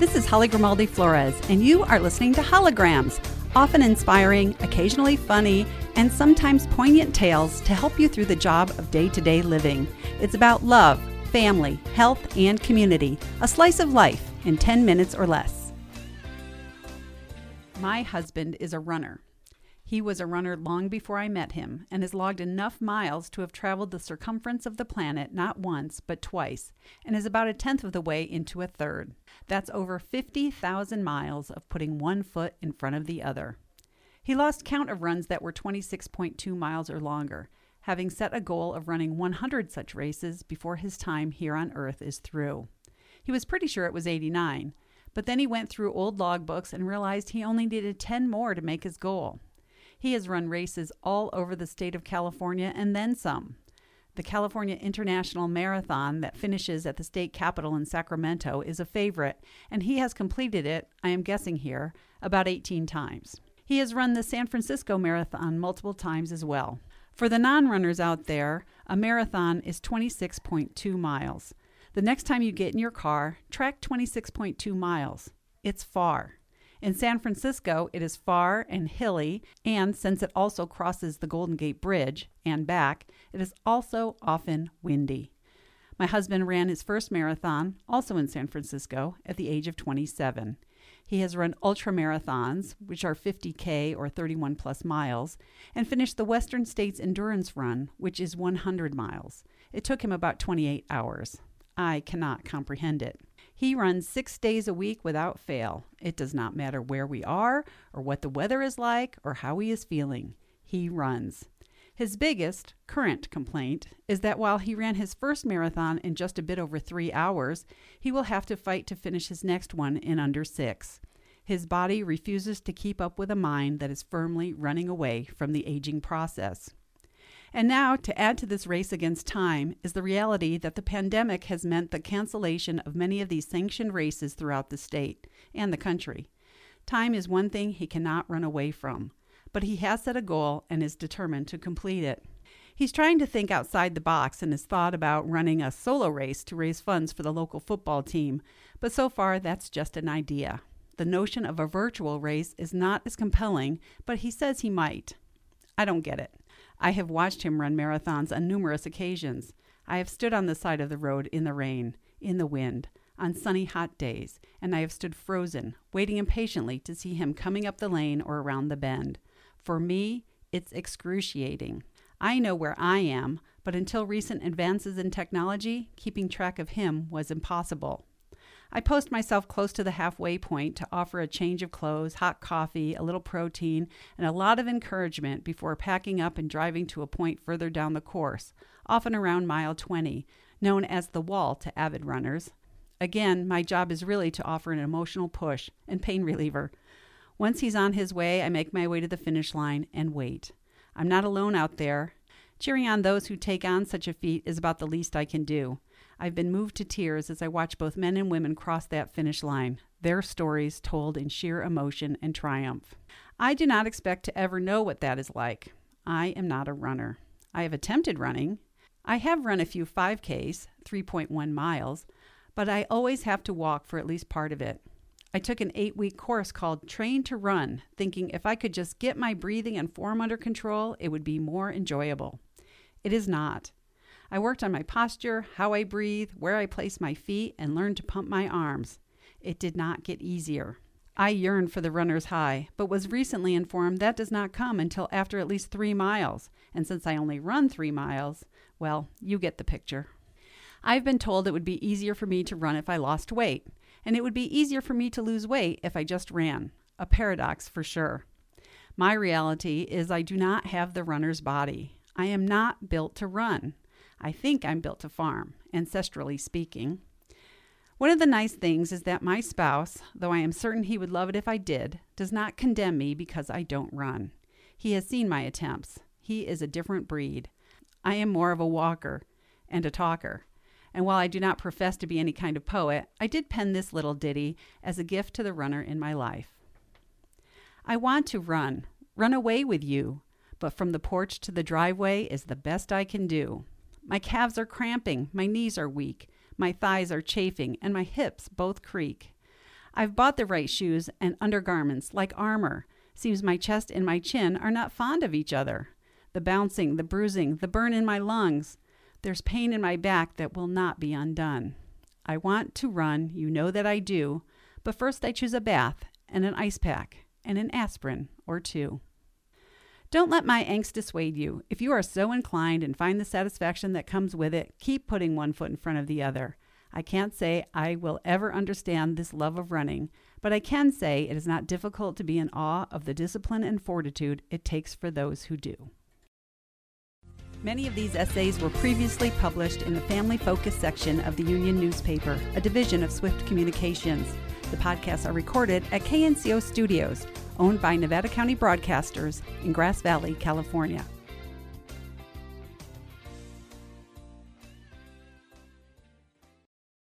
This is Holly Grimaldi Flores, and you are listening to Holograms, often inspiring, occasionally funny, and sometimes poignant tales to help you through the job of day to day living. It's about love, family, health, and community, a slice of life in 10 minutes or less. My husband is a runner. He was a runner long before I met him and has logged enough miles to have traveled the circumference of the planet not once, but twice, and is about a tenth of the way into a third. That's over 50,000 miles of putting one foot in front of the other. He lost count of runs that were 26.2 miles or longer, having set a goal of running 100 such races before his time here on Earth is through. He was pretty sure it was 89, but then he went through old logbooks and realized he only needed 10 more to make his goal. He has run races all over the state of California and then some. The California International Marathon that finishes at the state capitol in Sacramento is a favorite, and he has completed it, I am guessing here, about 18 times. He has run the San Francisco Marathon multiple times as well. For the non runners out there, a marathon is 26.2 miles. The next time you get in your car, track 26.2 miles. It's far. In San Francisco, it is far and hilly, and since it also crosses the Golden Gate Bridge and back, it is also often windy. My husband ran his first marathon, also in San Francisco, at the age of 27. He has run ultra marathons, which are 50K or 31 plus miles, and finished the Western States Endurance Run, which is 100 miles. It took him about 28 hours. I cannot comprehend it. He runs six days a week without fail. It does not matter where we are, or what the weather is like, or how he is feeling. He runs. His biggest, current complaint is that while he ran his first marathon in just a bit over three hours, he will have to fight to finish his next one in under six. His body refuses to keep up with a mind that is firmly running away from the aging process. And now, to add to this race against time, is the reality that the pandemic has meant the cancellation of many of these sanctioned races throughout the state and the country. Time is one thing he cannot run away from, but he has set a goal and is determined to complete it. He's trying to think outside the box and has thought about running a solo race to raise funds for the local football team, but so far that's just an idea. The notion of a virtual race is not as compelling, but he says he might. I don't get it. I have watched him run marathons on numerous occasions. I have stood on the side of the road in the rain, in the wind, on sunny hot days, and I have stood frozen, waiting impatiently to see him coming up the lane or around the bend. For me, it's excruciating. I know where I am, but until recent advances in technology, keeping track of him was impossible. I post myself close to the halfway point to offer a change of clothes, hot coffee, a little protein, and a lot of encouragement before packing up and driving to a point further down the course, often around mile 20, known as the wall to avid runners. Again, my job is really to offer an emotional push and pain reliever. Once he's on his way, I make my way to the finish line and wait. I'm not alone out there. Cheering on those who take on such a feat is about the least I can do. I've been moved to tears as I watch both men and women cross that finish line, their stories told in sheer emotion and triumph. I do not expect to ever know what that is like. I am not a runner. I have attempted running. I have run a few 5Ks, 3.1 miles, but I always have to walk for at least part of it. I took an eight week course called Train to Run, thinking if I could just get my breathing and form under control, it would be more enjoyable. It is not. I worked on my posture, how I breathe, where I place my feet, and learned to pump my arms. It did not get easier. I yearned for the runner's high, but was recently informed that does not come until after at least three miles. And since I only run three miles, well, you get the picture. I've been told it would be easier for me to run if I lost weight, and it would be easier for me to lose weight if I just ran. A paradox for sure. My reality is I do not have the runner's body. I am not built to run. I think I'm built to farm, ancestrally speaking. One of the nice things is that my spouse, though I am certain he would love it if I did, does not condemn me because I don't run. He has seen my attempts. He is a different breed. I am more of a walker and a talker. And while I do not profess to be any kind of poet, I did pen this little ditty as a gift to the runner in my life. I want to run, run away with you, but from the porch to the driveway is the best I can do. My calves are cramping, my knees are weak, my thighs are chafing, and my hips both creak. I've bought the right shoes and undergarments, like armor. Seems my chest and my chin are not fond of each other. The bouncing, the bruising, the burn in my lungs. There's pain in my back that will not be undone. I want to run, you know that I do, but first I choose a bath and an ice pack and an aspirin or two. Don't let my angst dissuade you. If you are so inclined and find the satisfaction that comes with it, keep putting one foot in front of the other. I can't say I will ever understand this love of running, but I can say it is not difficult to be in awe of the discipline and fortitude it takes for those who do. Many of these essays were previously published in the Family Focus section of the Union newspaper, a division of Swift Communications. The podcasts are recorded at KNCO Studios, owned by Nevada County Broadcasters in Grass Valley, California.